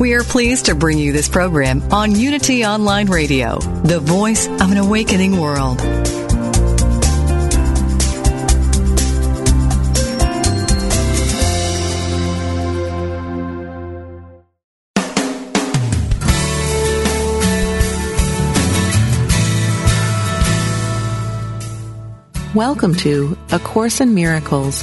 We are pleased to bring you this program on Unity Online Radio, the voice of an awakening world. Welcome to A Course in Miracles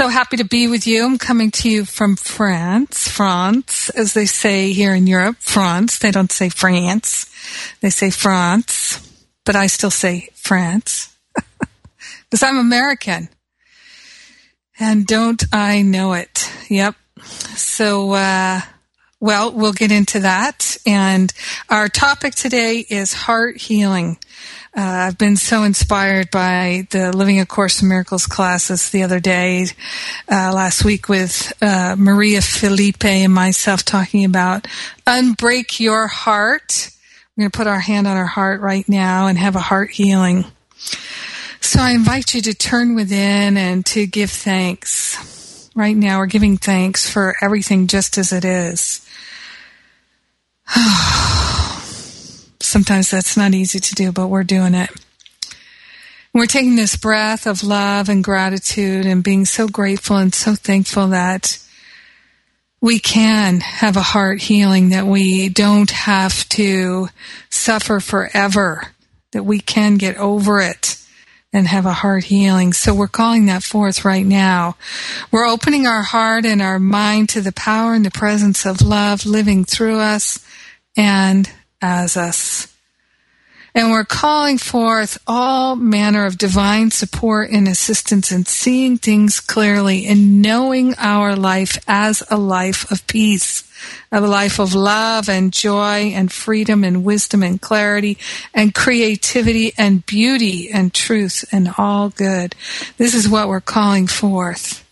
So happy to be with you. I'm coming to you from France, France, as they say here in Europe, France. They don't say France. They say France, but I still say France because I'm American. And don't I know it? Yep. So, uh, well, we'll get into that. And our topic today is heart healing. Uh, I've been so inspired by the Living A Course in Miracles classes the other day, uh, last week with uh, Maria Felipe and myself talking about unbreak your heart. We're going to put our hand on our heart right now and have a heart healing. So I invite you to turn within and to give thanks. Right now, we're giving thanks for everything just as it is. Sometimes that's not easy to do, but we're doing it. We're taking this breath of love and gratitude and being so grateful and so thankful that we can have a heart healing, that we don't have to suffer forever, that we can get over it and have a heart healing. So we're calling that forth right now. We're opening our heart and our mind to the power and the presence of love living through us and as us. And we're calling forth all manner of divine support and assistance in seeing things clearly and knowing our life as a life of peace, a life of love and joy and freedom and wisdom and clarity and creativity and beauty and truth and all good. This is what we're calling forth.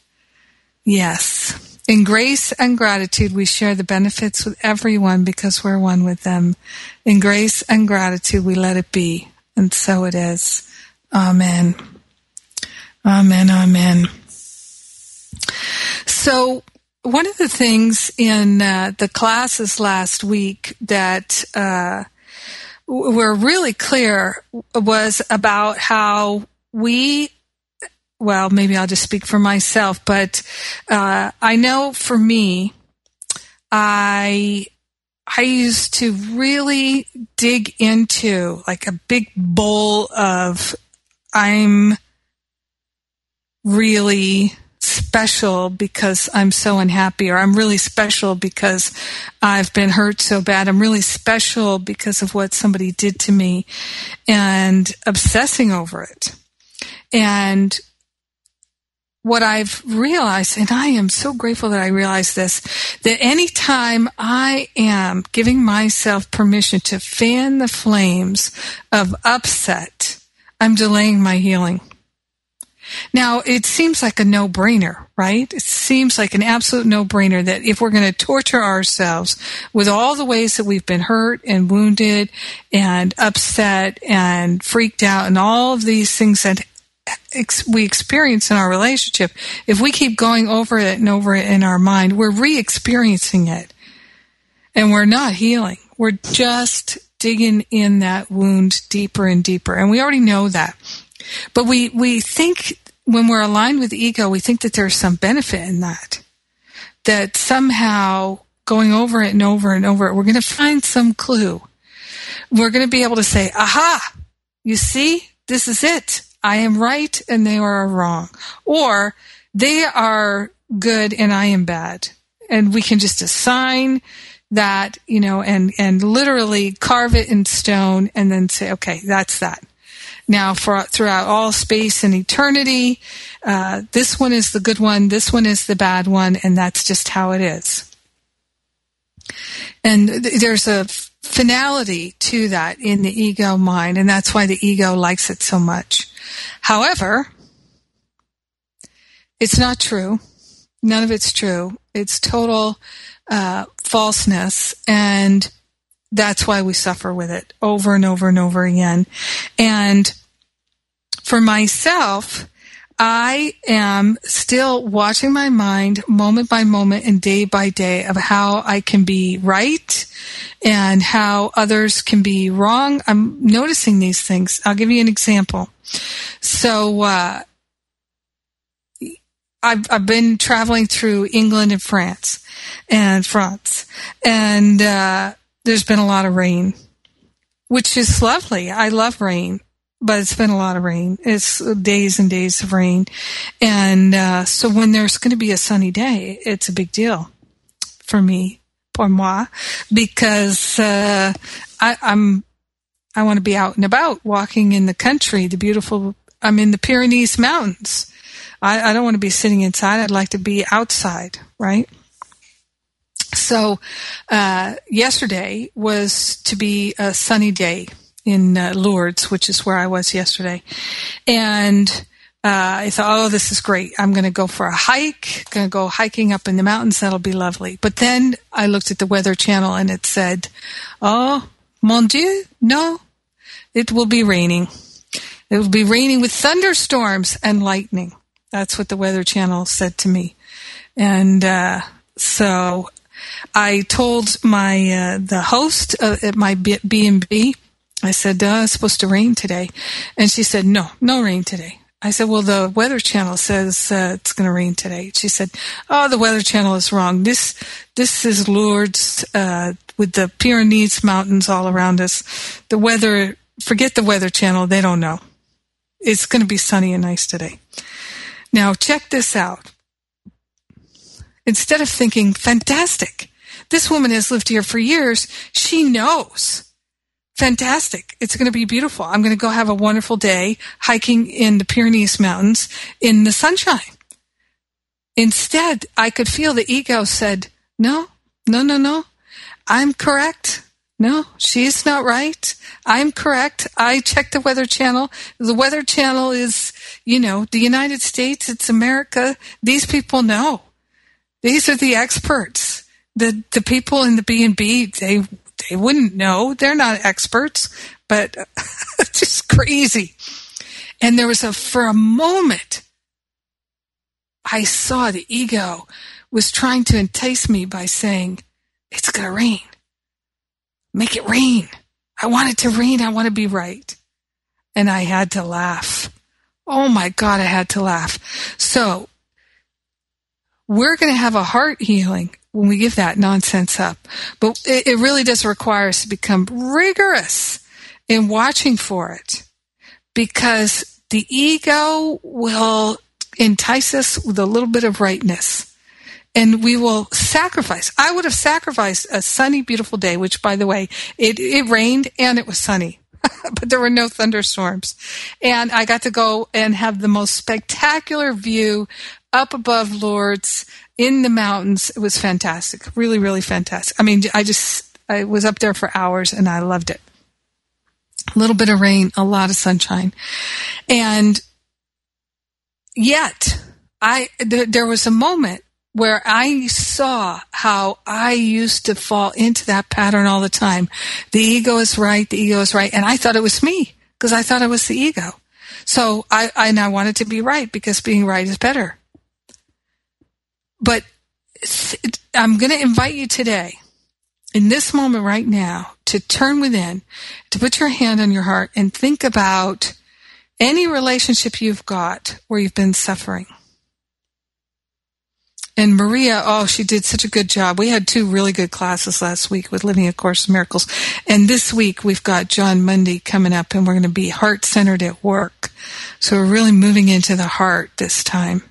Yes. In grace and gratitude, we share the benefits with everyone because we're one with them. In grace and gratitude, we let it be. And so it is. Amen. Amen. Amen. So, one of the things in uh, the classes last week that uh, were really clear was about how we well, maybe I'll just speak for myself, but uh, I know for me, I I used to really dig into like a big bowl of I'm really special because I'm so unhappy, or I'm really special because I've been hurt so bad. I'm really special because of what somebody did to me, and obsessing over it. And what I've realized, and I am so grateful that I realized this, that anytime I am giving myself permission to fan the flames of upset, I'm delaying my healing. Now, it seems like a no brainer, right? It seems like an absolute no brainer that if we're going to torture ourselves with all the ways that we've been hurt and wounded and upset and freaked out and all of these things that ex- we experience in our relationship, if we keep going over it and over it in our mind, we're re-experiencing it. And we're not healing. We're just digging in that wound deeper and deeper. And we already know that. But we, we think when we're aligned with ego, we think that there's some benefit in that. That somehow going over it and over and over it, we're going to find some clue. we're going to be able to say, aha, you see, this is it. I am right and they are wrong. Or they are good and I am bad. And we can just assign that, you know, and, and literally carve it in stone and then say, okay, that's that. Now, for throughout all space and eternity, uh, this one is the good one, this one is the bad one, and that's just how it is. And th- there's a finality to that in the ego mind, and that's why the ego likes it so much. However, it's not true. None of it's true. It's total uh, falseness, and that's why we suffer with it over and over and over again. And for myself, I am still watching my mind moment by moment and day by day of how I can be right and how others can be wrong. I'm noticing these things. I'll give you an example. So, uh, I've, I've been traveling through England and France and France and, uh, there's been a lot of rain, which is lovely. I love rain but it's been a lot of rain. It's days and days of rain. And uh, so when there's going to be a sunny day, it's a big deal for me, pour moi, because uh, I, I'm I want to be out and about, walking in the country, the beautiful. I'm in the Pyrenees Mountains. I, I don't want to be sitting inside. I'd like to be outside, right? So, uh, yesterday was to be a sunny day in uh, Lourdes, which is where I was yesterday. And uh, I thought, oh, this is great. I'm going to go for a hike, going to go hiking up in the mountains. That'll be lovely. But then I looked at the weather channel and it said, oh, mon Dieu, no, it will be raining. It will be raining with thunderstorms and lightning. That's what the weather channel said to me. And, uh, so I told my, uh, the host at my B and B, I said, uh, it's supposed to rain today. And she said, no, no rain today. I said, well, the weather channel says uh, it's going to rain today. She said, oh, the weather channel is wrong. This, this is Lourdes, uh, with the Pyrenees mountains all around us. The weather, forget the weather channel. They don't know. It's going to be sunny and nice today. Now check this out. Instead of thinking, fantastic, this woman has lived here for years. She knows fantastic. It's going to be beautiful. I'm going to go have a wonderful day hiking in the Pyrenees Mountains in the sunshine. Instead, I could feel the ego said, no, no, no, no. I'm correct. No, she's not right. I'm correct. I checked the weather channel. The weather channel is, you know, the United States. It's America. These people know. These are the experts. The, the people in the B&B, they, they wouldn't know. They're not experts, but it's just crazy. And there was a, for a moment, I saw the ego was trying to entice me by saying, it's going to rain. Make it rain. I want it to rain. I want to be right. And I had to laugh. Oh my God, I had to laugh. So we're going to have a heart healing when we give that nonsense up. But it, it really does require us to become rigorous in watching for it because the ego will entice us with a little bit of rightness and we will sacrifice. I would have sacrificed a sunny, beautiful day, which by the way, it, it rained and it was sunny. but there were no thunderstorms. And I got to go and have the most spectacular view up above Lourdes in the mountains. It was fantastic. Really, really fantastic. I mean, I just, I was up there for hours and I loved it. A little bit of rain, a lot of sunshine. And yet, I, th- there was a moment where I saw how I used to fall into that pattern all the time. The ego is right, the ego is right. And I thought it was me because I thought it was the ego. So I, I now wanted to be right because being right is better. But I'm going to invite you today, in this moment right now, to turn within, to put your hand on your heart and think about any relationship you've got where you've been suffering. and Maria, oh, she did such a good job. We had two really good classes last week with Living a Course in Miracles. And this week we've got Jon Mundy coming up and we're going to be heart centered at work. So we're really moving into the heart this time.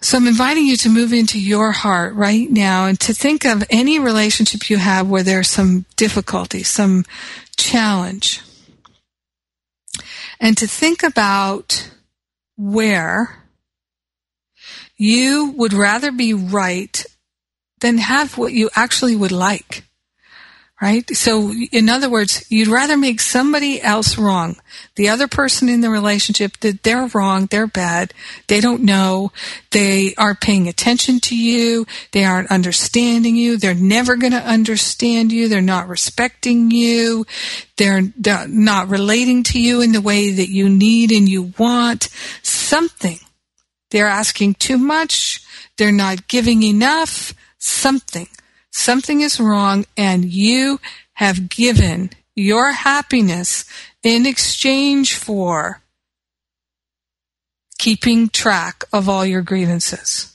So I'm inviting you to move into your heart right now and to think of any relationship you have where there's some difficulty, some challenge. And to think about where you would rather be right than have what you actually would like. Right? So, in other words, you'd rather make somebody else wrong. The other person in the relationship that they're wrong, they're bad, they don't know, they aren't paying attention to you, they aren't understanding you, they're never going to understand you, they're not respecting you, they're not relating to you in the way that you need and you want. Something they're asking too much. They're not giving enough. Something. Something is wrong and you have given your happiness in exchange for keeping track of all your grievances.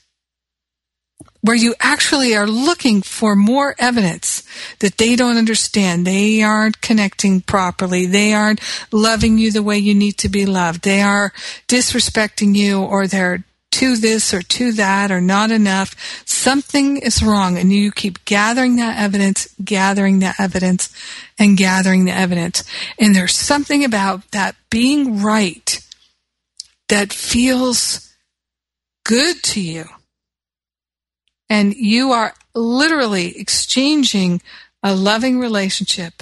Where you actually are looking for more evidence that they don't understand. They aren't connecting properly. They aren't loving you the way you need to be loved. They are disrespecting you or they're to this or to that or not enough. Something is wrong and you keep gathering that evidence, gathering that evidence and gathering the evidence. And there's something about that being right that feels good to you. And you are literally exchanging a loving relationship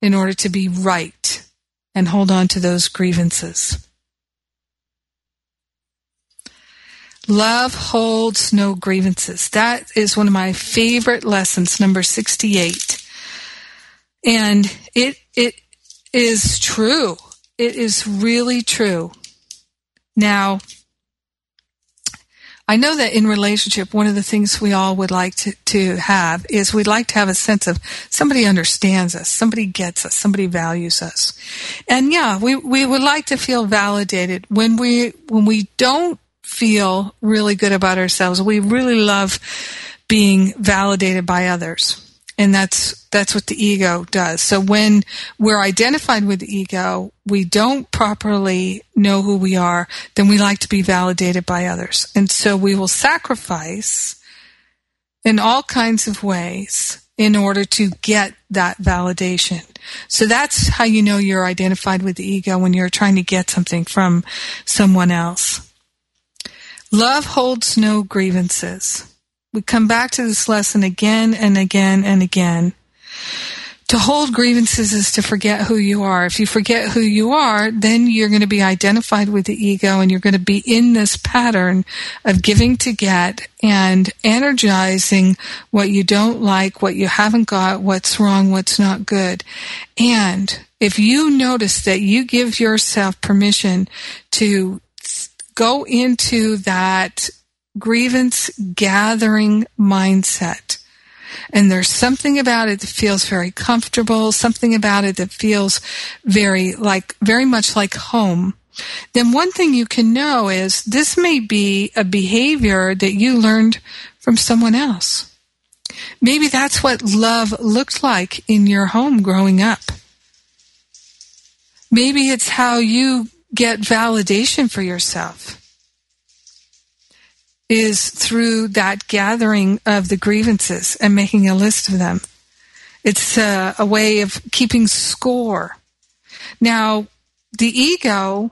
in order to be right and hold on to those grievances. Love holds no grievances. That is one of my favorite lessons, number 68. And it, it is true. It is really true. Now, I know that in relationship, one of the things we all would like to, to have is we'd like to have a sense of somebody understands us, somebody gets us, somebody values us. And yeah, we, we would like to feel validated when we, when we don't feel really good about ourselves. We really love being validated by others. And that's, that's what the ego does. So when we're identified with the ego, we don't properly know who we are, then we like to be validated by others. And so we will sacrifice in all kinds of ways in order to get that validation. So that's how you know you're identified with the ego when you're trying to get something from someone else. Love holds no grievances. We come back to this lesson again and again and again. To hold grievances is to forget who you are. If you forget who you are, then you're going to be identified with the ego and you're going to be in this pattern of giving to get and energizing what you don't like, what you haven't got, what's wrong, what's not good. And if you notice that you give yourself permission to go into that grievance gathering mindset. And there's something about it that feels very comfortable, something about it that feels very like, very much like home. Then one thing you can know is this may be a behavior that you learned from someone else. Maybe that's what love looked like in your home growing up. Maybe it's how you get validation for yourself is through that gathering of the grievances and making a list of them. It's a, a way of keeping score. Now, the ego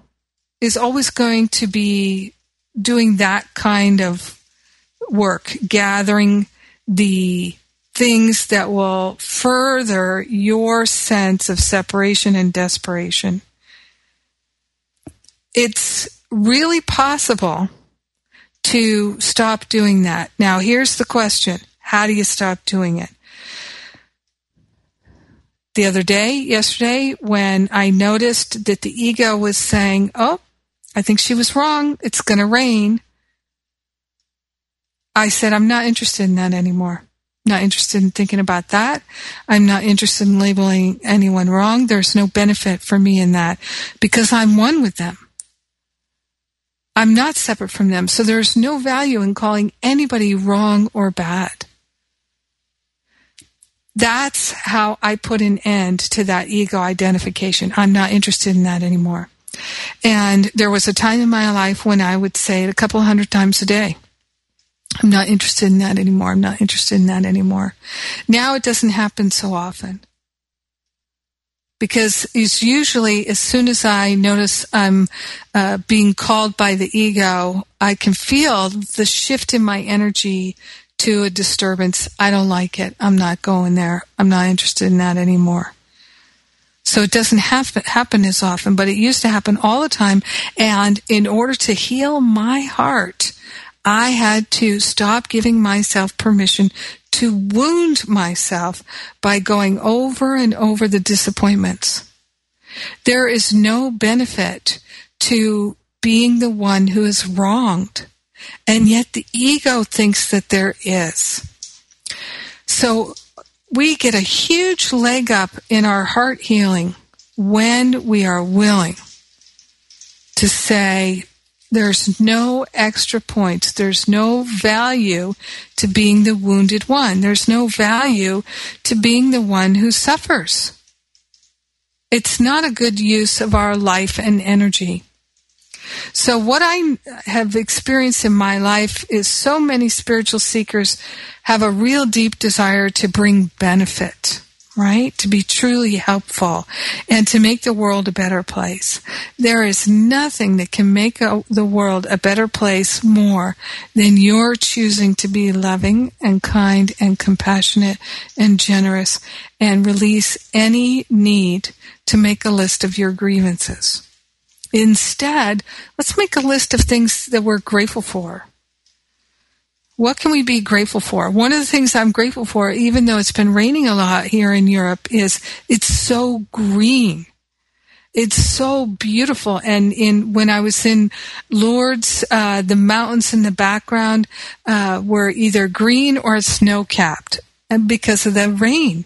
is always going to be doing that kind of work, gathering the things that will further your sense of separation and desperation it's really possible to stop doing that. Now, here's the question How do you stop doing it? The other day, yesterday, when I noticed that the ego was saying, Oh, I think she was wrong. It's going to rain. I said, I'm not interested in that anymore. Not interested in thinking about that. I'm not interested in labeling anyone wrong. There's no benefit for me in that because I'm one with them. I'm not separate from them. So there's no value in calling anybody wrong or bad. That's how I put an end to that ego identification. I'm not interested in that anymore. And there was a time in my life when I would say it a couple hundred times a day. I'm not interested in that anymore. I'm not interested in that anymore. Now it doesn't happen so often. Because it's usually as soon as I notice I'm uh, being called by the ego, I can feel the shift in my energy to a disturbance. I don't like it. I'm not going there. I'm not interested in that anymore. So it doesn't happen, happen as often, but it used to happen all the time. And in order to heal my heart, I had to stop giving myself permission to wound myself by going over and over the disappointments. There is no benefit to being the one who is wronged. And yet the ego thinks that there is. So we get a huge leg up in our heart healing when we are willing to say, there's no extra points. There's no value to being the wounded one. There's no value to being the one who suffers. It's not a good use of our life and energy. So what I have experienced in my life is so many spiritual seekers have a real deep desire to bring benefit, right? To be truly helpful and to make the world a better place. There is nothing that can make a, the world a better place more than your choosing to be loving and kind and compassionate and generous and release any need to make a list of your grievances. Instead, let's make a list of things that we're grateful for. What can we be grateful for? One of the things I'm grateful for, even though it's been raining a lot here in Europe, is it's so green. It's so beautiful. And in when I was in Lourdes, uh, the mountains in the background uh, were either green or snow capped, and because of the rain.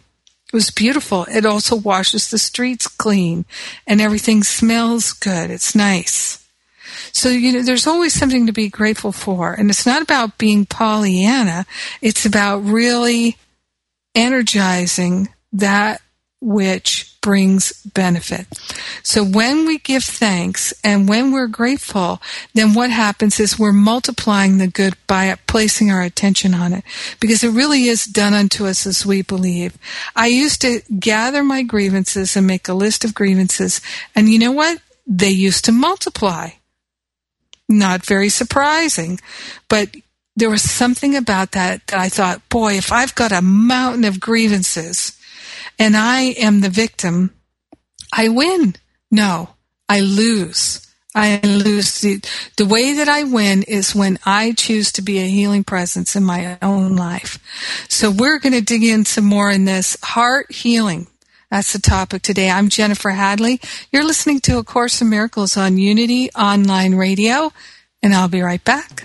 It was beautiful. It also washes the streets clean and everything smells good. It's nice. So, you know, there's always something to be grateful for. And it's not about being Pollyanna. It's about really energizing that which brings benefit. So when we give thanks and when we're grateful, then what happens is we're multiplying the good by placing our attention on it because it really is done unto us as we believe. I used to gather my grievances and make a list of grievances and you know what? They used to multiply. Not very surprising, but there was something about that that I thought, boy, if I've got a mountain of grievances, and I am the victim, I win. No, I lose. I lose. The, the way that I win is when I choose to be a healing presence in my own life. So we're going to dig in some more in this heart healing. That's the topic today. I'm Jennifer Hadley. You're listening to A Course in Miracles on Unity Online Radio, and I'll be right back.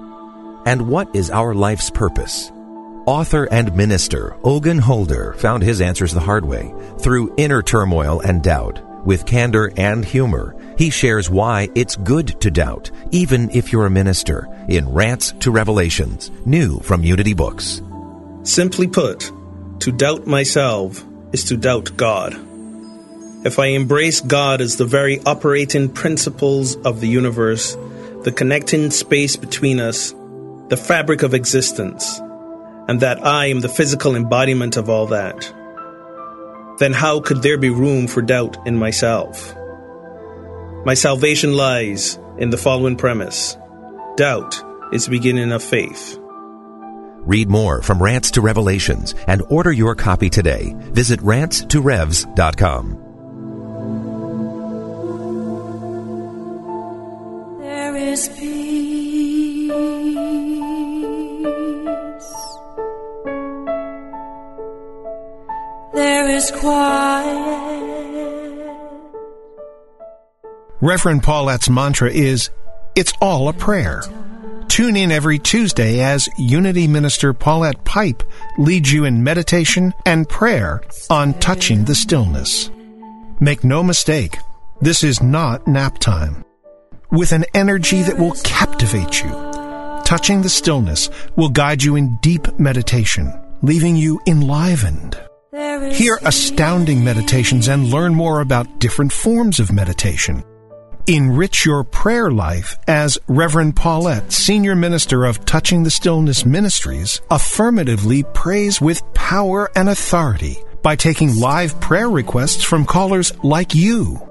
And what is our life's purpose? Author and minister Ogun Holder found his answers the hard way through inner turmoil and doubt. With candor and humor, he shares why it's good to doubt, even if you're a minister, in Rants to Revelations, new from Unity Books. Simply put, to doubt myself is to doubt God. If I embrace God as the very operating principles of the universe, the connecting space between us, the fabric of existence, and that I am the physical embodiment of all that, then how could there be room for doubt in myself? My salvation lies in the following premise doubt is the beginning of faith. Read more from Rants to Revelations and order your copy today. Visit rantstorevs.com. There is peace. There is quiet. Reverend Paulette's mantra is, It's all a prayer. Tune in every Tuesday as Unity Minister Paulette Pipe leads you in meditation and prayer on touching the stillness. Make no mistake, this is not nap time. With an energy that will captivate you, touching the stillness will guide you in deep meditation, leaving you enlivened. Hear astounding meditations and learn more about different forms of meditation. Enrich your prayer life as Reverend Paulette, Senior Minister of Touching the Stillness Ministries, affirmatively prays with power and authority by taking live prayer requests from callers like you.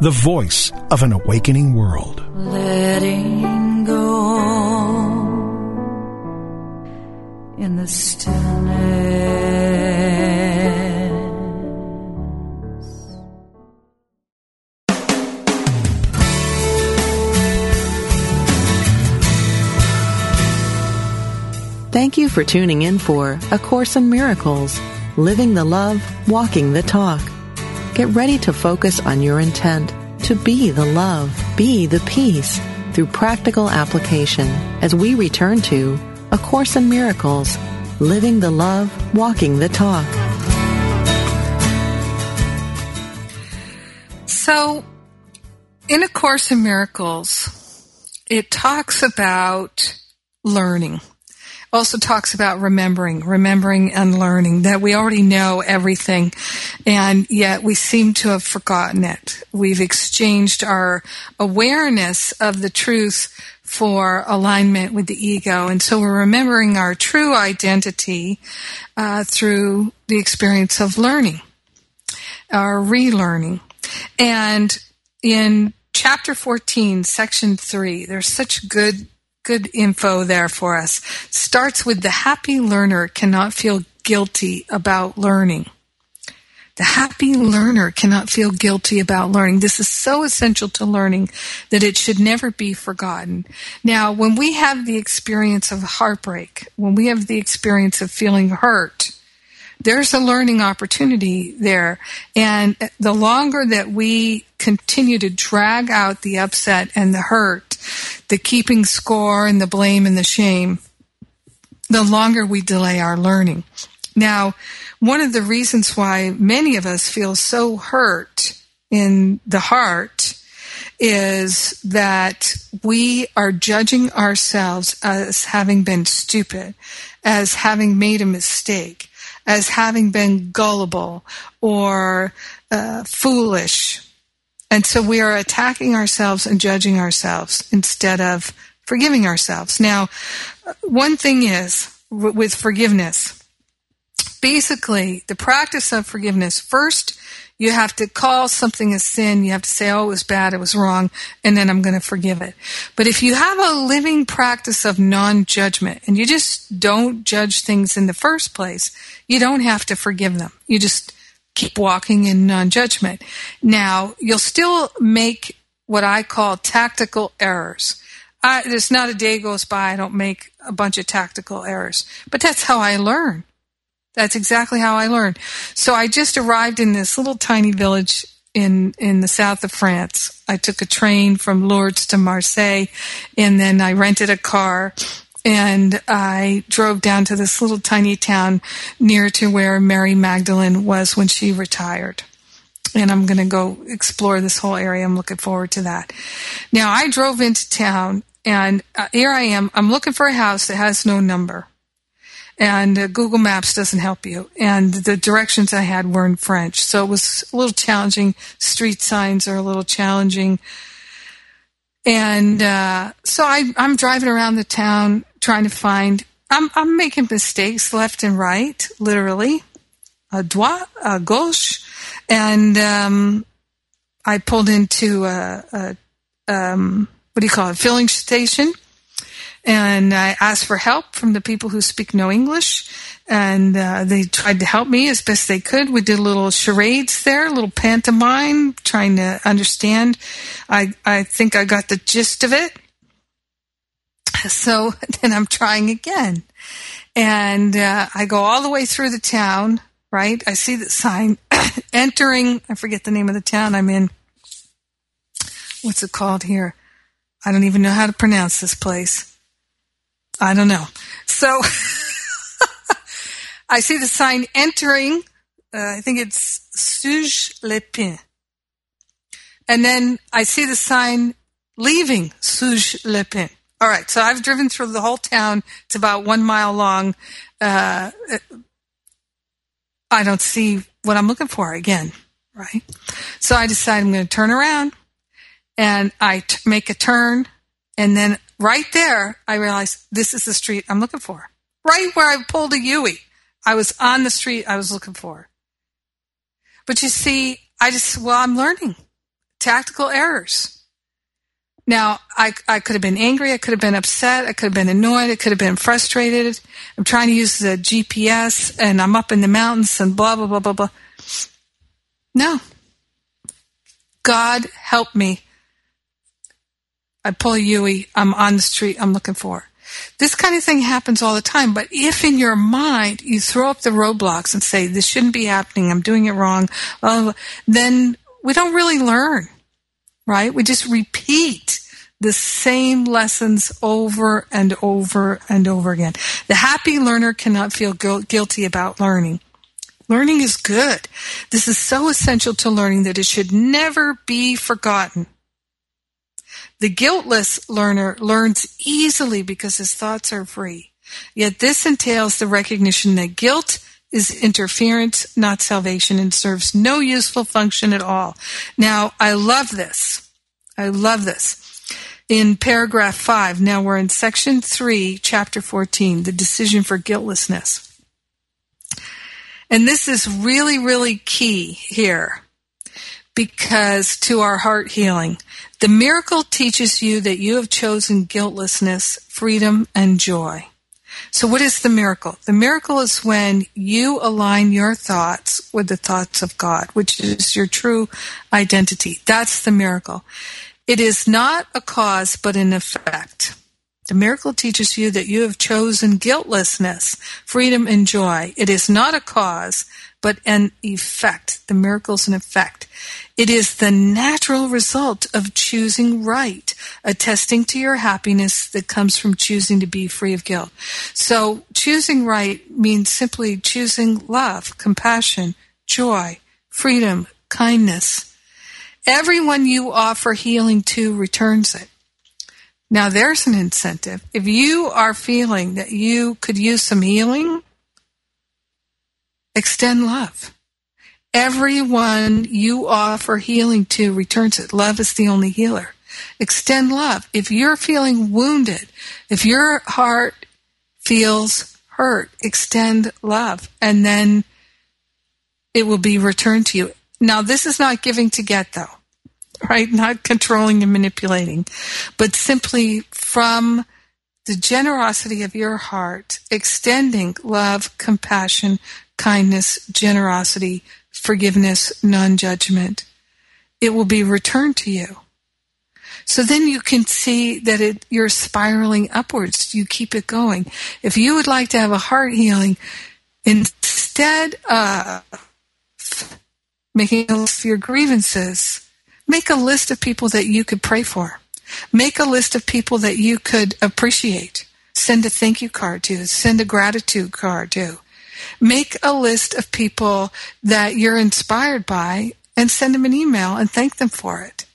the voice of an awakening world. Letting go in the stillness. Thank you for tuning in for A Course in Miracles Living the Love, Walking the Talk. Get ready to focus on your intent to be the love, be the peace through practical application as we return to A Course in Miracles, Living the Love, Walking the Talk. So, in A Course in Miracles, it talks about learning also talks about remembering, remembering and learning that we already know everything and yet we seem to have forgotten it. We've exchanged our awareness of the truth for alignment with the ego. And so we're remembering our true identity uh, through the experience of learning, our relearning. And in chapter 14, section 3, there's such good good info there for us. Starts with the happy learner cannot feel guilty about learning. The happy learner cannot feel guilty about learning. This is so essential to learning that it should never be forgotten. Now, when we have the experience of heartbreak, when we have the experience of feeling hurt, there's a learning opportunity there. And the longer that we continue to drag out the upset and the hurt, the keeping score and the blame and the shame, the longer we delay our learning. Now, one of the reasons why many of us feel so hurt in the heart is that we are judging ourselves as having been stupid, as having made a mistake, as having been gullible or uh, foolish. And so we are attacking ourselves and judging ourselves instead of forgiving ourselves. Now, one thing is with forgiveness, basically the practice of forgiveness, first, you have to call something a sin. You have to say, oh, it was bad, it was wrong, and then I'm going to forgive it. But if you have a living practice of non judgment and you just don't judge things in the first place, you don't have to forgive them. You just keep walking in non judgment. Now, you'll still make what I call tactical errors. I, there's not a day goes by I don't make a bunch of tactical errors, but that's how I learn. That's exactly how I learned. So I just arrived in this little tiny village in in the south of France. I took a train from Lourdes to Marseille, and then I rented a car and I drove down to this little tiny town near to where Mary Magdalene was when she retired. And I'm going to go explore this whole area. I'm looking forward to that. Now, I drove into town And uh, here I am. I'm looking for a house that has no number. And uh, Google Maps doesn't help you. And the directions I had were in French. So it was a little challenging. Street signs are a little challenging. And uh, so I, I'm driving around the town trying to find. I'm, I'm making mistakes left and right, literally, a droit, a gauche, and um, I pulled into a, a um, what do you call it, filling station, and I asked for help from the people who speak no English, and uh, they tried to help me as best they could. We did little charades there, a little pantomime, trying to understand. I I think I got the gist of it. So then I'm trying again, and uh, I go all the way through the town. Right, I see the sign entering. I forget the name of the town I'm in. What's it called here? I don't even know how to pronounce this place. I don't know. So I see the sign entering. Uh, I think it's Suge Le Pin. And then I see the sign leaving Suge Le Pin. All right, so I've driven through the whole town. It's about one mile long. Uh, I don't see what I'm looking for again, right? So I decide I'm going to turn around and I t- make a turn. And then right there, I realized this is the street I'm looking for. Right where I pulled a Yui. I was on the street I was looking for. But you see, I just, well, I'm learning tactical errors. Now, I, I could have been angry. I could have been upset. I could have been annoyed. I could have been frustrated. I'm trying to use the GPS and I'm up in the mountains and blah, blah, blah, blah, blah. No. God help me. I pull a Yui. I'm on the street. I'm looking for. This kind of thing happens all the time. But if in your mind you throw up the roadblocks and say, this shouldn't be happening, I'm doing it wrong, uh, then we don't really learn, right? We just repeat the same lessons over and over and over again. The happy learner cannot feel gu- guilty about learning. Learning is good. This is so essential to learning that it should never be forgotten. The guiltless learner learns easily because his thoughts are free. Yet this entails the recognition that guilt is interference, not salvation, and serves no useful function at all. Now, I love this. I love this. In paragraph 5, now we're in section 3, chapter 14, the decision for guiltlessness. And this is really, really key here because to our heart healing. The miracle teaches you that you have chosen guiltlessness, freedom, and joy. So what is the miracle? The miracle is when you align your thoughts with the thoughts of God, which is your true identity. That's the miracle. It is not a cause, but an effect. The miracle teaches you that you have chosen guiltlessness, freedom, and joy. It is not a cause, but an effect. The miracle is an effect. It is the natural result of choosing right, attesting to your happiness that comes from choosing to be free of guilt. So choosing right means simply choosing love, compassion, joy, freedom, kindness. Everyone you offer healing to returns it. Now there's an incentive. If you are feeling that you could use some healing, extend love. Everyone you offer healing to returns it. Love is the only healer. Extend love. If you're feeling wounded, if your heart feels hurt, extend love and then it will be returned to you. Now, this is not giving to get though right? Not controlling and manipulating, but simply from the generosity of your heart, extending love, compassion, kindness, generosity, forgiveness, non judgment. It will be returned to you. So then you can see that it, you're spiraling upwards. You keep it going. If you would like to have a heart healing, instead of making a list of your grievances, Make a list of people that you could pray for. Make a list of people that you could appreciate. Send a thank you card to. Send a gratitude card to. Make a list of people that you're inspired by and send them an email and thank them for it.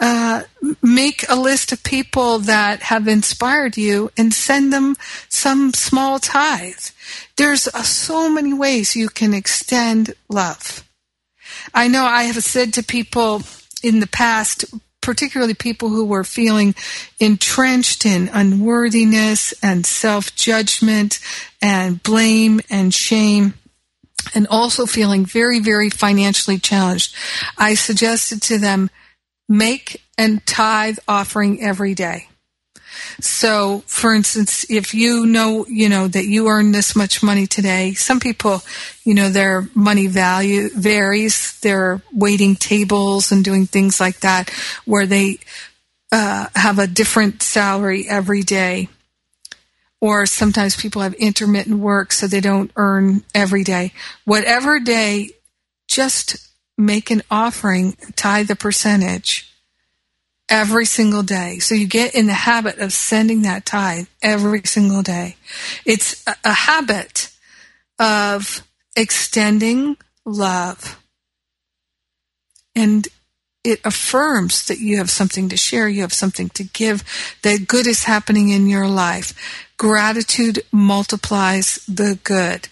uh, make a list of people that have inspired you and send them some small tithe. There's uh, so many ways you can extend love. I know I have said to people in the past, particularly people who were feeling entrenched in unworthiness and self judgment and blame and shame and also feeling very, very financially challenged, I suggested to them make and tithe offering every day. So, for instance, if you know, you know, that you earn this much money today, some people, you know, their money value varies. They're waiting tables and doing things like that where they uh, have a different salary every day or sometimes people have intermittent work so they don't earn every day. Whatever day, just make an offering, tithe the percentage every single day. So you get in the habit of sending that tithe every single day. It's a, a habit of extending love. And it affirms that you have something to share, you have something to give, that good is happening in your life. Gratitude multiplies the good.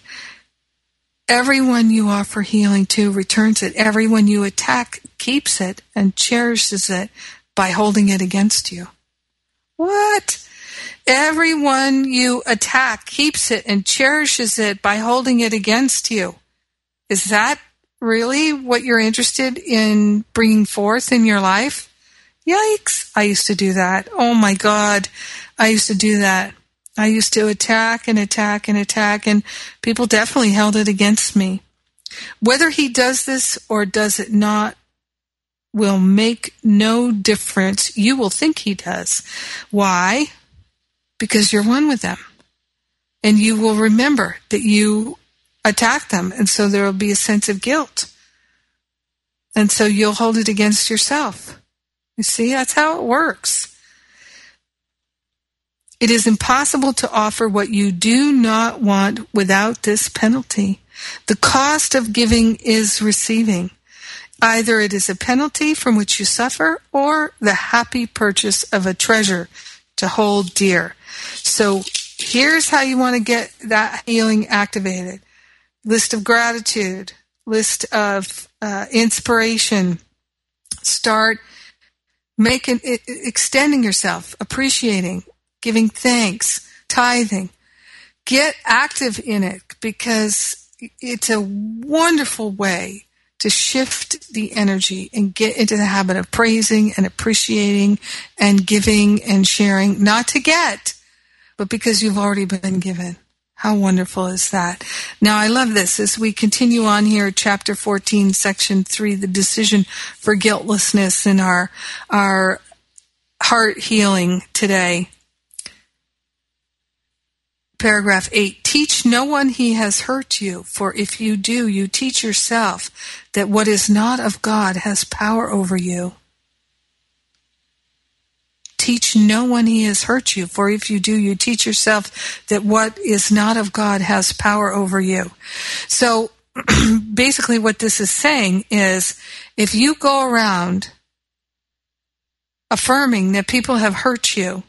Everyone you offer healing to returns it. Everyone you attack keeps it and cherishes it by holding it against you. What? Everyone you attack keeps it and cherishes it by holding it against you. Is that really what you're interested in bringing forth in your life? Yikes. I used to do that. Oh my God. I used to do that. I used to attack and attack and attack, and people definitely held it against me. Whether he does this or does it not will make no difference. You will think he does. Why? Because you're one with them. And you will remember that you attacked them. And so there will be a sense of guilt. And so you'll hold it against yourself. You see, that's how it works. It is impossible to offer what you do not want without this penalty. The cost of giving is receiving. Either it is a penalty from which you suffer or the happy purchase of a treasure to hold dear. So here's how you want to get that healing activated list of gratitude, list of uh, inspiration. Start making extending yourself, appreciating, giving thanks, tithing. Get active in it because it's a wonderful way to shift the energy and get into the habit of praising and appreciating and giving and sharing, not to get, but because you've already been given. How wonderful is that? Now, I love this as we continue on here, chapter 14, section 3, the decision for guiltlessness in our, our heart healing today. Paragraph 8 Teach no one he has hurt you, for if you do, you teach yourself that what is not of God has power over you. Teach no one he has hurt you, for if you do, you teach yourself that what is not of God has power over you. So basically, what this is saying is if you go around affirming that people have hurt you,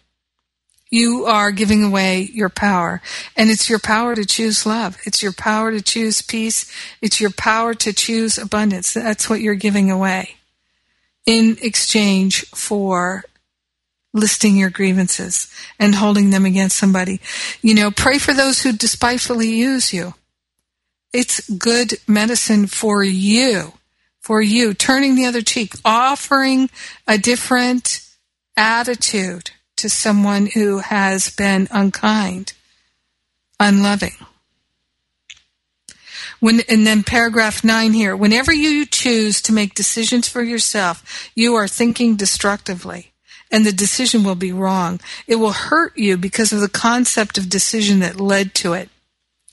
you are giving away your power. And it's your power to choose love. It's your power to choose peace. It's your power to choose abundance. That's what you're giving away in exchange for listing your grievances and holding them against somebody. You know, pray for those who despitefully use you. It's good medicine for you, for you, turning the other cheek, offering a different attitude to someone who has been unkind, unloving. When, and then paragraph nine here, whenever you choose to make decisions for yourself, you are thinking destructively and the decision will be wrong. It will hurt you because of the concept of decision that led to it.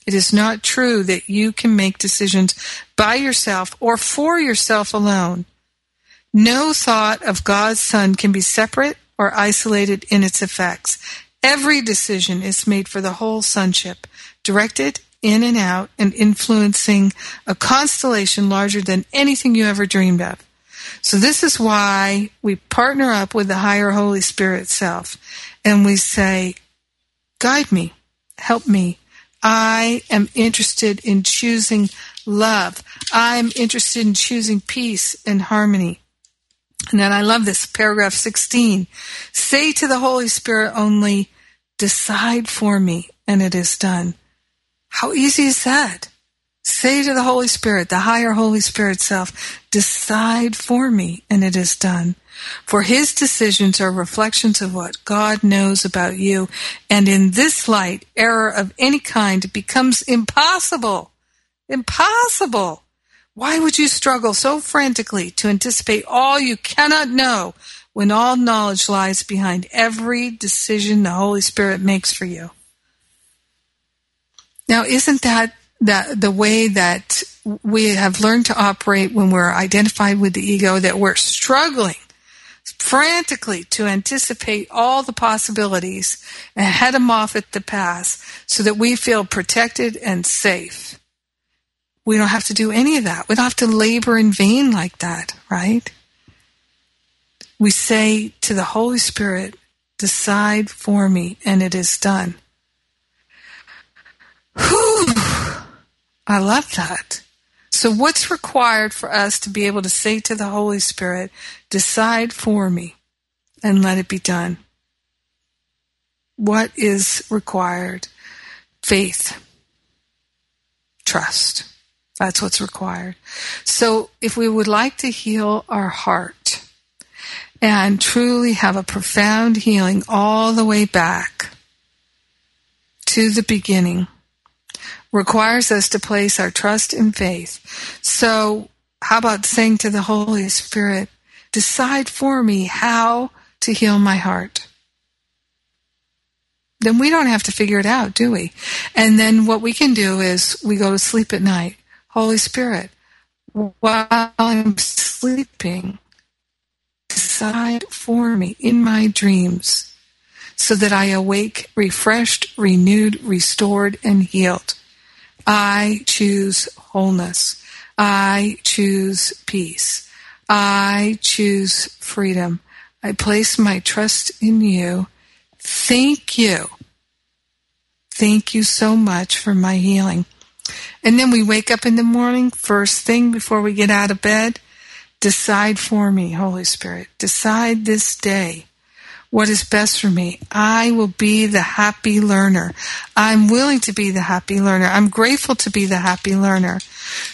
It is not true that you can make decisions by yourself or for yourself alone. No thought of God's Son can be separate or isolated in its effects. Every decision is made for the whole sonship, directed in and out and influencing a constellation larger than anything you ever dreamed of. So this is why we partner up with the higher Holy Spirit self and we say, guide me, help me. I am interested in choosing love. I'm interested in choosing peace and harmony. And then I love this paragraph 16. Say to the Holy Spirit only, decide for me, and it is done. How easy is that? Say to the Holy Spirit, the higher Holy Spirit self, decide for me, and it is done. For his decisions are reflections of what God knows about you, and in this light, error of any kind becomes impossible. Impossible. Why would you struggle so frantically to anticipate all you cannot know when all knowledge lies behind every decision the Holy Spirit makes for you? Now, isn't that, that the way that we have learned to operate when we're identified with the ego, that we're struggling frantically to anticipate all the possibilities and head them off at the pass so that we feel protected and safe? We don't have to do any of that. We don't have to labor in vain like that, right? We say to the Holy Spirit, decide for me, and it is done. Whew! I love that. So, what's required for us to be able to say to the Holy Spirit, decide for me, and let it be done? What is required? Faith, trust. That's what's required. So if we would like to heal our heart and truly have a profound healing all the way back to the beginning, requires us to place our trust and faith. So how about saying to the Holy Spirit, decide for me how to heal my heart? Then we don't have to figure it out, do we? And then what we can do is we go to sleep at night Holy Spirit, while I'm sleeping, decide for me in my dreams so that I awake refreshed, renewed, restored, and healed. I choose wholeness. I choose peace. I choose freedom. I place my trust in you. Thank you. Thank you so much for my healing. And then we wake up in the morning, first thing before we get out of bed. Decide for me, Holy Spirit. Decide this day what is best for me. I will be the happy learner. I'm willing to be the happy learner. I'm grateful to be the happy learner.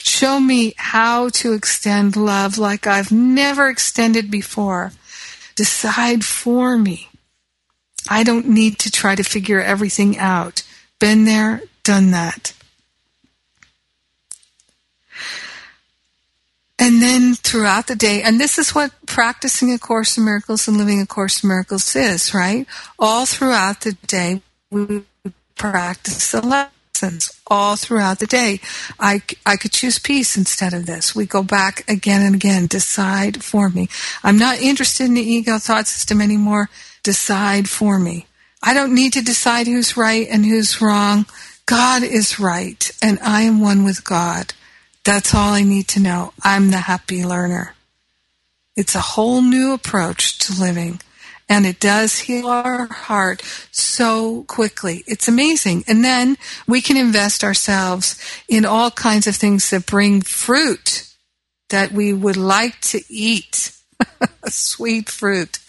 Show me how to extend love like I've never extended before. Decide for me. I don't need to try to figure everything out. Been there, done that. And then throughout the day, and this is what practicing A Course in Miracles and living A Course in Miracles is, right? All throughout the day, we practice the lessons. All throughout the day, I, I could choose peace instead of this. We go back again and again. Decide for me. I'm not interested in the ego thought system anymore. Decide for me. I don't need to decide who's right and who's wrong. God is right, and I am one with God. That's all I need to know. I'm the happy learner. It's a whole new approach to living. And it does heal our heart so quickly. It's amazing. And then we can invest ourselves in all kinds of things that bring fruit that we would like to eat. Sweet fruit.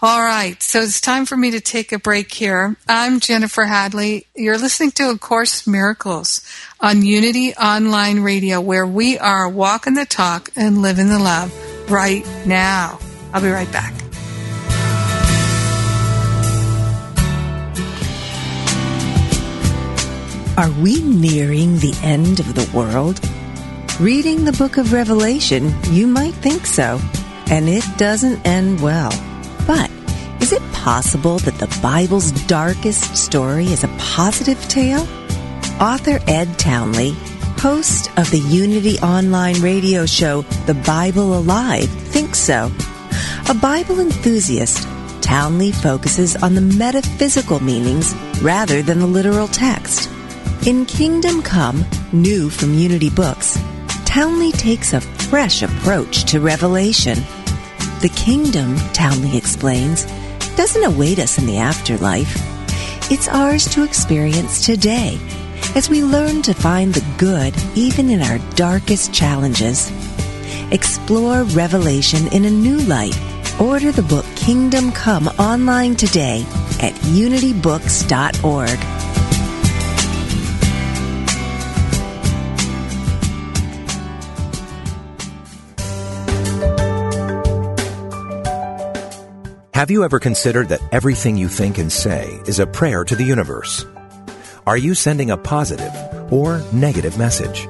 All right. So it's time for me to take a break here. I'm Jennifer Hadley. You're listening to A Course Miracles on Unity Online Radio, where we are walking the talk and living the love right now. I'll be right back. Are we nearing the end of the world? Reading the book of Revelation, you might think so, and it doesn't end well. But is it possible that the Bible's darkest story is a positive tale? Author Ed Townley, host of the Unity online radio show The Bible Alive, thinks so. A Bible enthusiast, Townley focuses on the metaphysical meanings rather than the literal text. In Kingdom Come, new from Unity Books, Townley takes a fresh approach to revelation. The kingdom, Townley explains, doesn't await us in the afterlife. It's ours to experience today as we learn to find the good even in our darkest challenges. Explore Revelation in a new light. Order the book Kingdom Come online today at unitybooks.org. Have you ever considered that everything you think and say is a prayer to the universe? Are you sending a positive or negative message?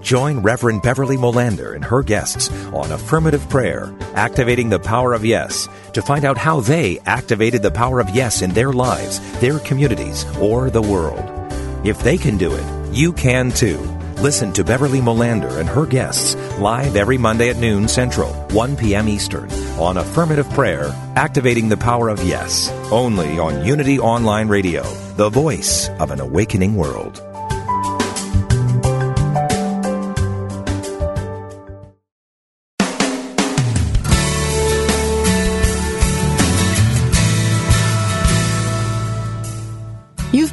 Join Reverend Beverly Molander and her guests on Affirmative Prayer, Activating the Power of Yes, to find out how they activated the power of yes in their lives, their communities, or the world. If they can do it, you can too. Listen to Beverly Molander and her guests live every Monday at noon Central, 1 p.m. Eastern on Affirmative Prayer, Activating the Power of Yes, only on Unity Online Radio, the voice of an awakening world.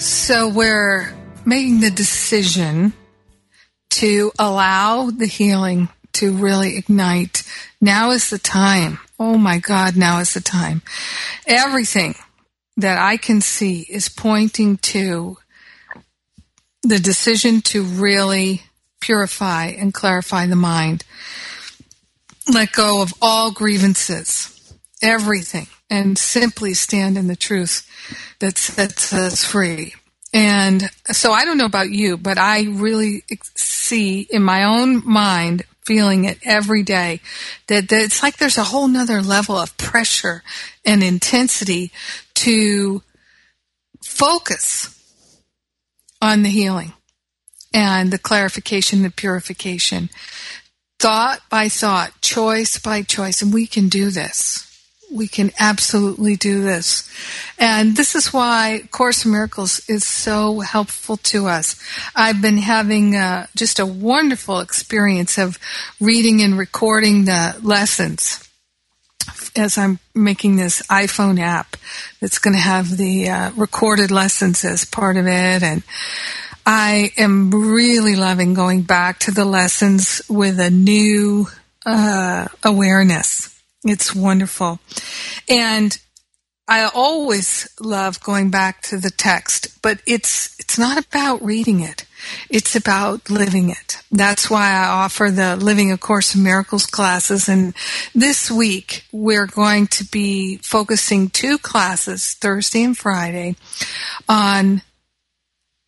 So we're making the decision to allow the healing to really ignite. Now is the time. Oh my God, now is the time. Everything that I can see is pointing to the decision to really purify and clarify the mind. Let go of all grievances, everything, and simply stand in the truth that sets us free. And so I don't know about you, but I really see in my own mind, feeling it every day, that, that it's like there's a whole nother level of pressure and intensity to focus on the healing and the clarification, the purification, thought by thought, choice by choice. And we can do this we can absolutely do this. And this is why Course in Miracles is so helpful to us. I've been having uh, just a wonderful experience of reading and recording the lessons as I'm making this iPhone app that's going to have the uh, recorded lessons as part of it. And I am really loving going back to the lessons with a new uh, awareness it's wonderful. And I always love going back to the text, but it's it's not about reading it. It's about living it. That's why I offer the Living a Course in Miracles classes. And this week, we're going to be focusing two classes, Thursday and Friday, on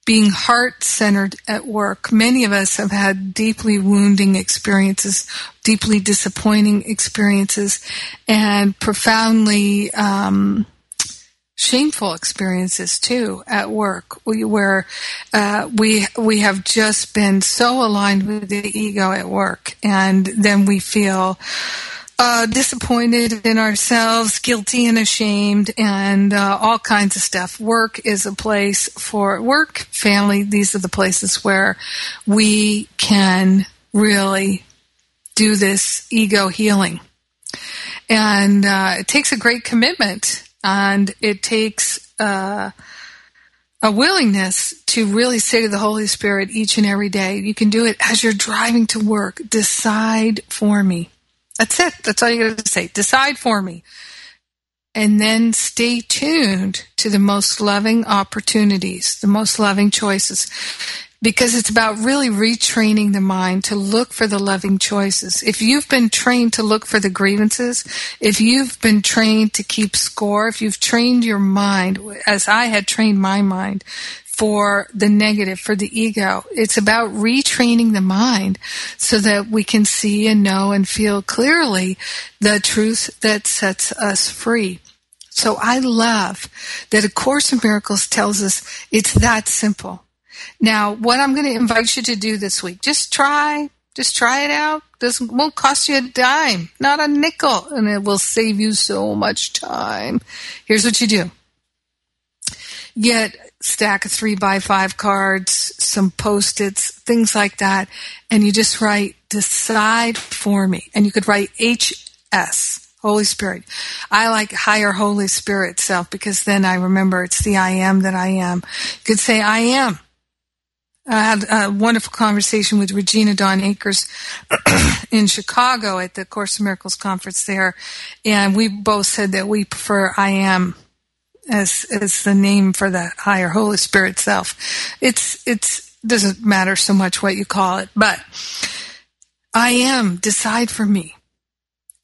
being heart centered at work. Many of us have had deeply wounding experiences, deeply disappointing experiences, and profoundly um, shameful experiences too at work, where uh, we we have just been so aligned with the ego at work, and then we feel uh, disappointed in ourselves, guilty and ashamed, and uh, all kinds of stuff. Work is a place for work, family. These are the places where we can really do this ego healing. And uh, it takes a great commitment, and it takes uh, a willingness to really say to the Holy Spirit each and every day, you can do it as you're driving to work. Decide for me. That's it. That's all you got to say. Decide for me. And then stay tuned to the most loving opportunities, the most loving choices, because it's about really retraining the mind to look for the loving choices. If you've been trained to look for the grievances, if you've been trained to keep score, if you've trained your mind, as I had trained my mind, for the negative, for the ego. It's about retraining the mind so that we can see and know and feel clearly the truth that sets us free. So I love that A Course in Miracles tells us it's that simple. Now, what I'm going to invite you to do this week, just try, just try it out. This won't cost you a dime, not a nickel, and it will save you so much time. Here's what you do. Get stack of three by five cards, some post-its, things like that, and you just write decide for me. And you could write HS, Holy Spirit. I like higher Holy Spirit self because then I remember it's the I am that I am. You could say I am. I had a wonderful conversation with Regina Dawn Akers in Chicago at the Course of Miracles conference there, and we both said that we prefer I am as as the name for the higher Holy Spirit self. It's it's doesn't matter so much what you call it, but I am decide for me.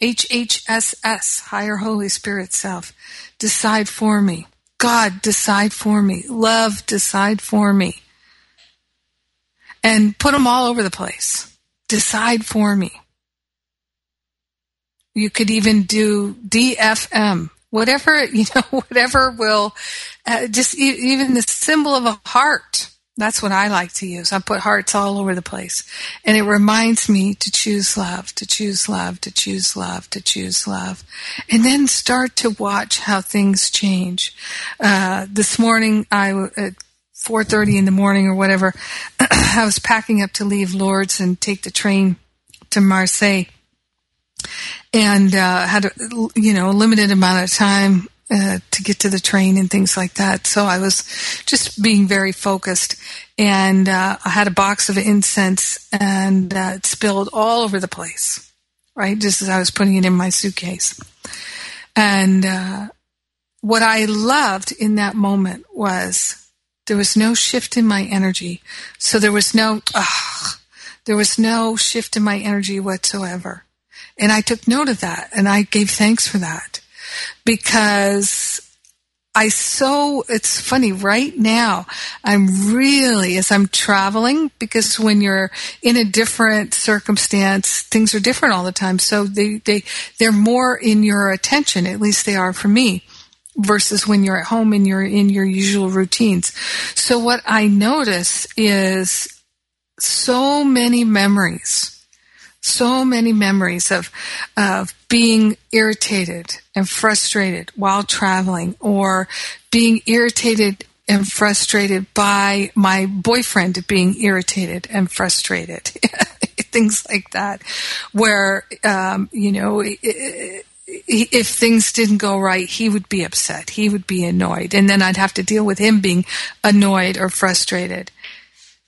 HHSS, higher Holy Spirit self, decide for me. God, decide for me. Love, decide for me and put them all over the place. Decide for me. You could even do DFM, whatever, you know, whatever will, uh, just e- even the symbol of a heart. That's what I like to use. I put hearts all over the place. And it reminds me to choose love, to choose love, to choose love, to choose love. And then start to watch how things change. Uh, this morning, I, uh, 4.30 in the morning or whatever, I was packing up to leave Lourdes and take the train to Marseille. And uh, had, a, you know, a limited amount of time uh, to get to the train and things like that. So I was just being very focused. And uh, I had a box of incense and uh, it spilled all over the place, right? Just as I was putting it in my suitcase. And uh, what I loved in that moment was there was no shift in my energy. So there was no, there was no shift in my energy whatsoever. And I took note of that and I gave thanks for that because I so, it's funny right now, I'm really, as I'm traveling, because when you're in a different circumstance, things are different all the time. So they, they, they're more in your attention, at least they are for me versus when you're at home and you're in your usual routines. So what I notice is so many memories, so many memories of, of being irritated and frustrated while traveling or being irritated and frustrated by my boyfriend being irritated and frustrated. Things like that, where, um, you know, if things didn't go right, he would be upset. He would be annoyed. And then I'd have to deal with him being annoyed or frustrated.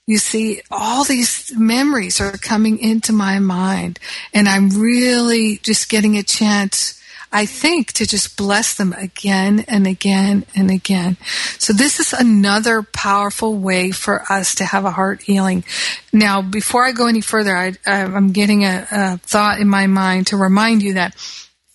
You see, all these memories are coming into my mind, and I'm really just getting a chance, I think, to just bless them again and again and again. So, this is another powerful way for us to have a heart healing. Now, before I go any further, I, am getting a, a thought in my mind to remind you that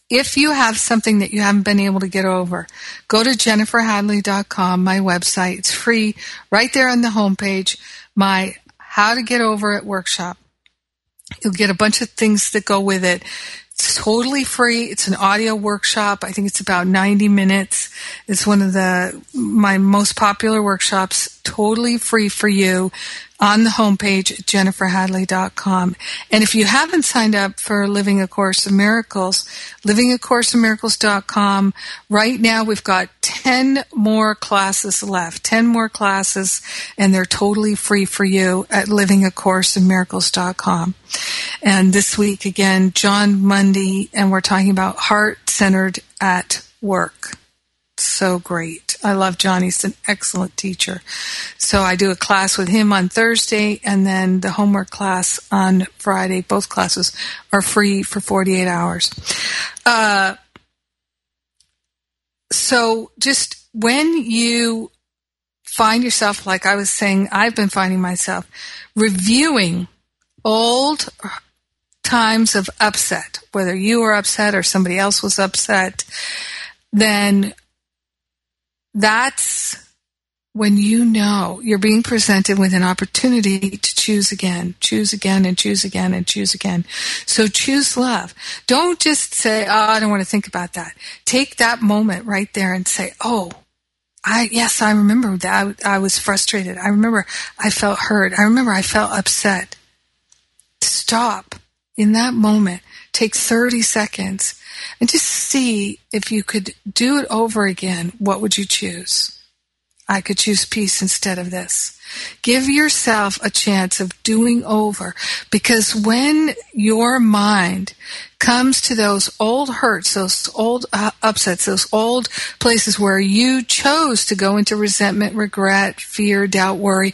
if you have something that you haven't been able to get over, go to jenniferhadley.com, my website. It's free right there on the homepage. My How to Get Over It workshop. You'll get a bunch of things that go with it. It's totally free. It's an audio workshop. I think it's about 90 minutes. It's one of the, my most popular workshops, totally free for you on the homepage at jenniferhadley.com. And if you haven't signed up for Living A Course of Miracles, livingacourseofmiracles.com. Right now we've got 10 more classes left, 10 more classes, and they're totally free for you at livingacourseofmiracles.com. And this week again, Jon Mundy, and we're talking about heart centered at work so great. I love Jon. He's an excellent teacher. So I do a class with him on Thursday and then the homework class on Friday. Both classes are free for 48 hours. Uh, so just when you find yourself, like I was saying, I've been finding myself reviewing old times of upset, whether you were upset or somebody else was upset, then that's when you know you're being presented with an opportunity to choose again, choose again and choose again and choose again. So choose love. Don't just say, oh, I don't want to think about that. Take that moment right there and say, oh, I, yes, I remember that I, I was frustrated. I remember I felt hurt. I remember I felt upset. Stop in that moment. Take 30 seconds and just see if you could do it over again. What would you choose? I could choose peace instead of this. Give yourself a chance of doing over because when your mind comes to those old hurts, those old uh, upsets, those old places where you chose to go into resentment, regret, fear, doubt, worry,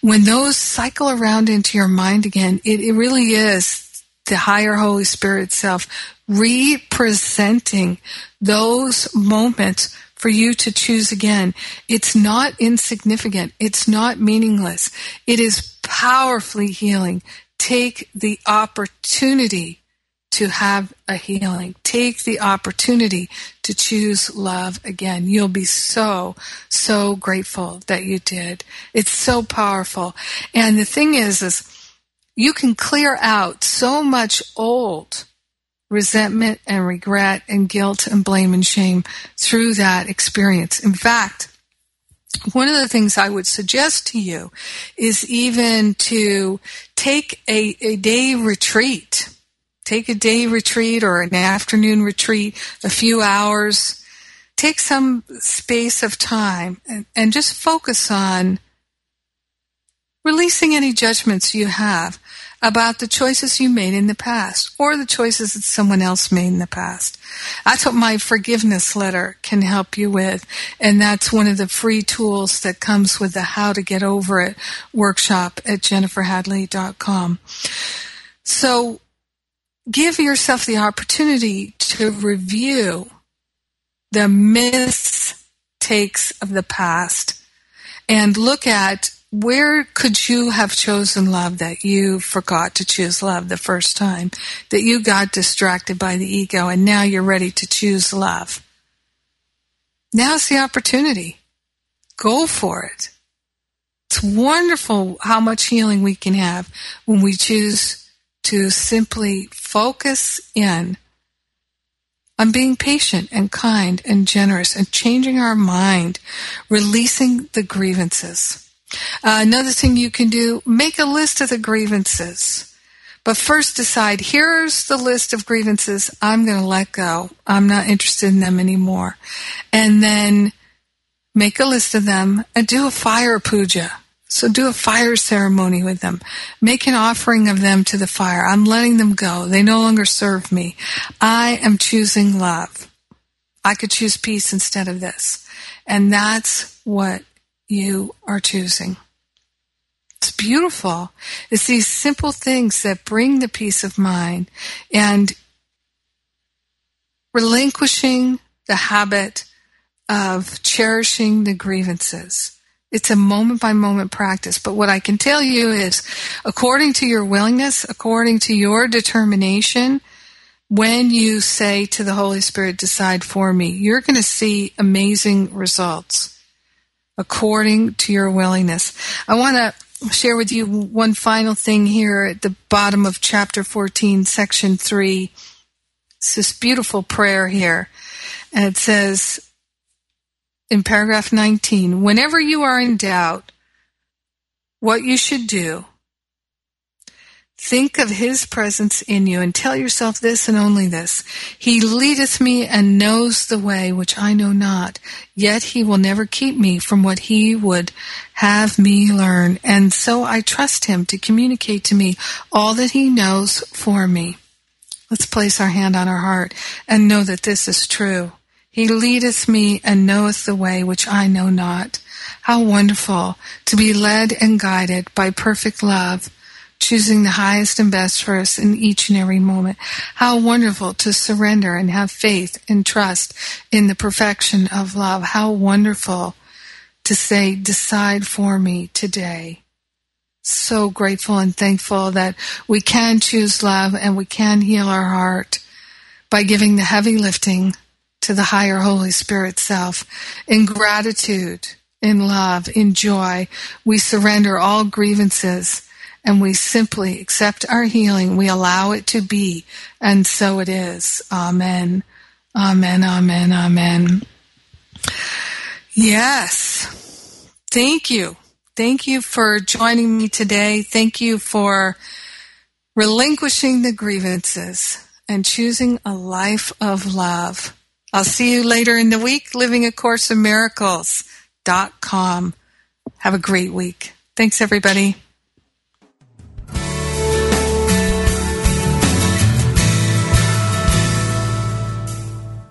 when those cycle around into your mind again, it, it really is the higher Holy Spirit self representing those moments for you to choose again. It's not insignificant. It's not meaningless. It is powerfully healing. Take the opportunity to have a healing. Take the opportunity to choose love again. You'll be so, so grateful that you did. It's so powerful. And the thing is, is you can clear out so much old resentment and regret and guilt and blame and shame through that experience. In fact, one of the things I would suggest to you is even to take a, a day retreat. Take a day retreat or an afternoon retreat, a few hours. Take some space of time and, and just focus on releasing any judgments you have about the choices you made in the past or the choices that someone else made in the past. That's what my forgiveness letter can help you with. And that's one of the free tools that comes with the How to Get Over It workshop at jenniferhadley.com. So give yourself the opportunity to review the mistakes of the past and look at where could you have chosen love that you forgot to choose love the first time? That you got distracted by the ego and now you're ready to choose love? Now's the opportunity. Go for it. It's wonderful how much healing we can have when we choose to simply focus in on being patient and kind and generous and changing our mind, releasing the grievances. Uh, another thing you can do, make a list of the grievances. But first decide, here's the list of grievances I'm going to let go. I'm not interested in them anymore. And then make a list of them and do a fire puja. So do a fire ceremony with them. Make an offering of them to the fire. I'm letting them go. They no longer serve me. I am choosing love. I could choose peace instead of this. And that's what you are choosing. It's beautiful. It's these simple things that bring the peace of mind and relinquishing the habit of cherishing the grievances. It's a moment by moment practice. But what I can tell you is, according to your willingness, according to your determination, when you say to the Holy Spirit, decide for me, you're going to see amazing results according to your willingness. I want to share with you one final thing here at the bottom of chapter 14, section 3. It's this beautiful prayer here. And it says in paragraph 19, whenever you are in doubt what you should do, Think of his presence in you and tell yourself this and only this. He leadeth me and knows the way which I know not, yet he will never keep me from what he would have me learn. And so I trust him to communicate to me all that he knows for me. Let's place our hand on our heart and know that this is true. He leadeth me and knoweth the way which I know not. How wonderful to be led and guided by perfect love choosing the highest and best for us in each and every moment. How wonderful to surrender and have faith and trust in the perfection of love. How wonderful to say, decide for me today. So grateful and thankful that we can choose love and we can heal our heart by giving the heavy lifting to the higher Holy Spirit self in gratitude in love, in joy. We surrender all grievances and we simply accept our healing. We allow it to be, and so it is. Amen. Amen. Amen. Amen. Yes. Thank you. Thank you for joining me today. Thank you for relinquishing the grievances and choosing a life of love. I'll see you later in the week, living a course of miracles.com. Have a great week. Thanks everybody.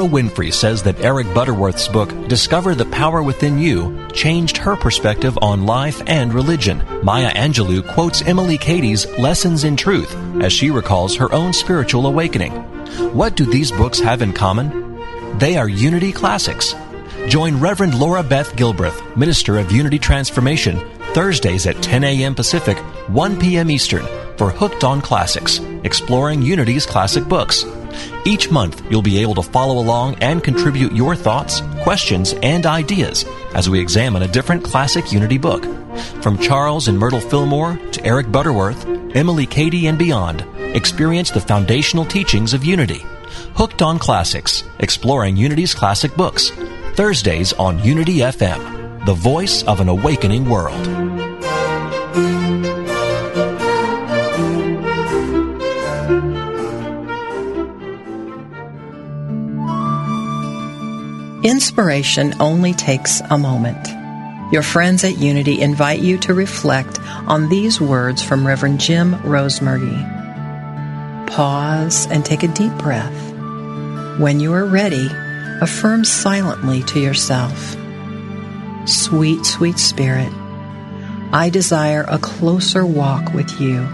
Oprah Winfrey says that Eric Butterworth's book, Discover the Power Within You, changed her perspective on life and religion. Maya Angelou quotes Emily Cady's Lessons in Truth as she recalls her own spiritual awakening. What do these books have in common? They are Unity classics. Join Reverend Laura Beth Gilbreth, Minister of Unity Transformation, Thursdays at 10 a.m. Pacific, 1 p.m. Eastern, for Hooked on Classics, exploring Unity's classic books. Each month, you'll be able to follow along and contribute your thoughts, questions, and ideas as we examine a different classic Unity book. From Charles and Myrtle Fillmore to Eric Butterworth, Emily Cady, and beyond, experience the foundational teachings of Unity. Hooked on Classics, exploring Unity's classic books. Thursdays on Unity FM, the voice of an awakening world. Inspiration only takes a moment. Your friends at Unity invite you to reflect on these words from Reverend Jim Rosemergy. Pause and take a deep breath. When you are ready, affirm silently to yourself Sweet, sweet Spirit, I desire a closer walk with you.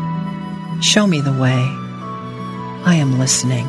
Show me the way. I am listening.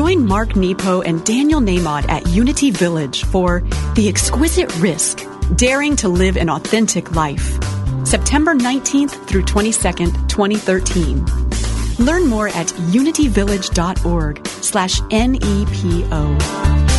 Join Mark Nepo and Daniel Nahmod at Unity Village for The Exquisite Risk Daring to Live an Authentic Life. September 19th through 22nd, 2013. Learn more at unityvillage.org slash NEPO.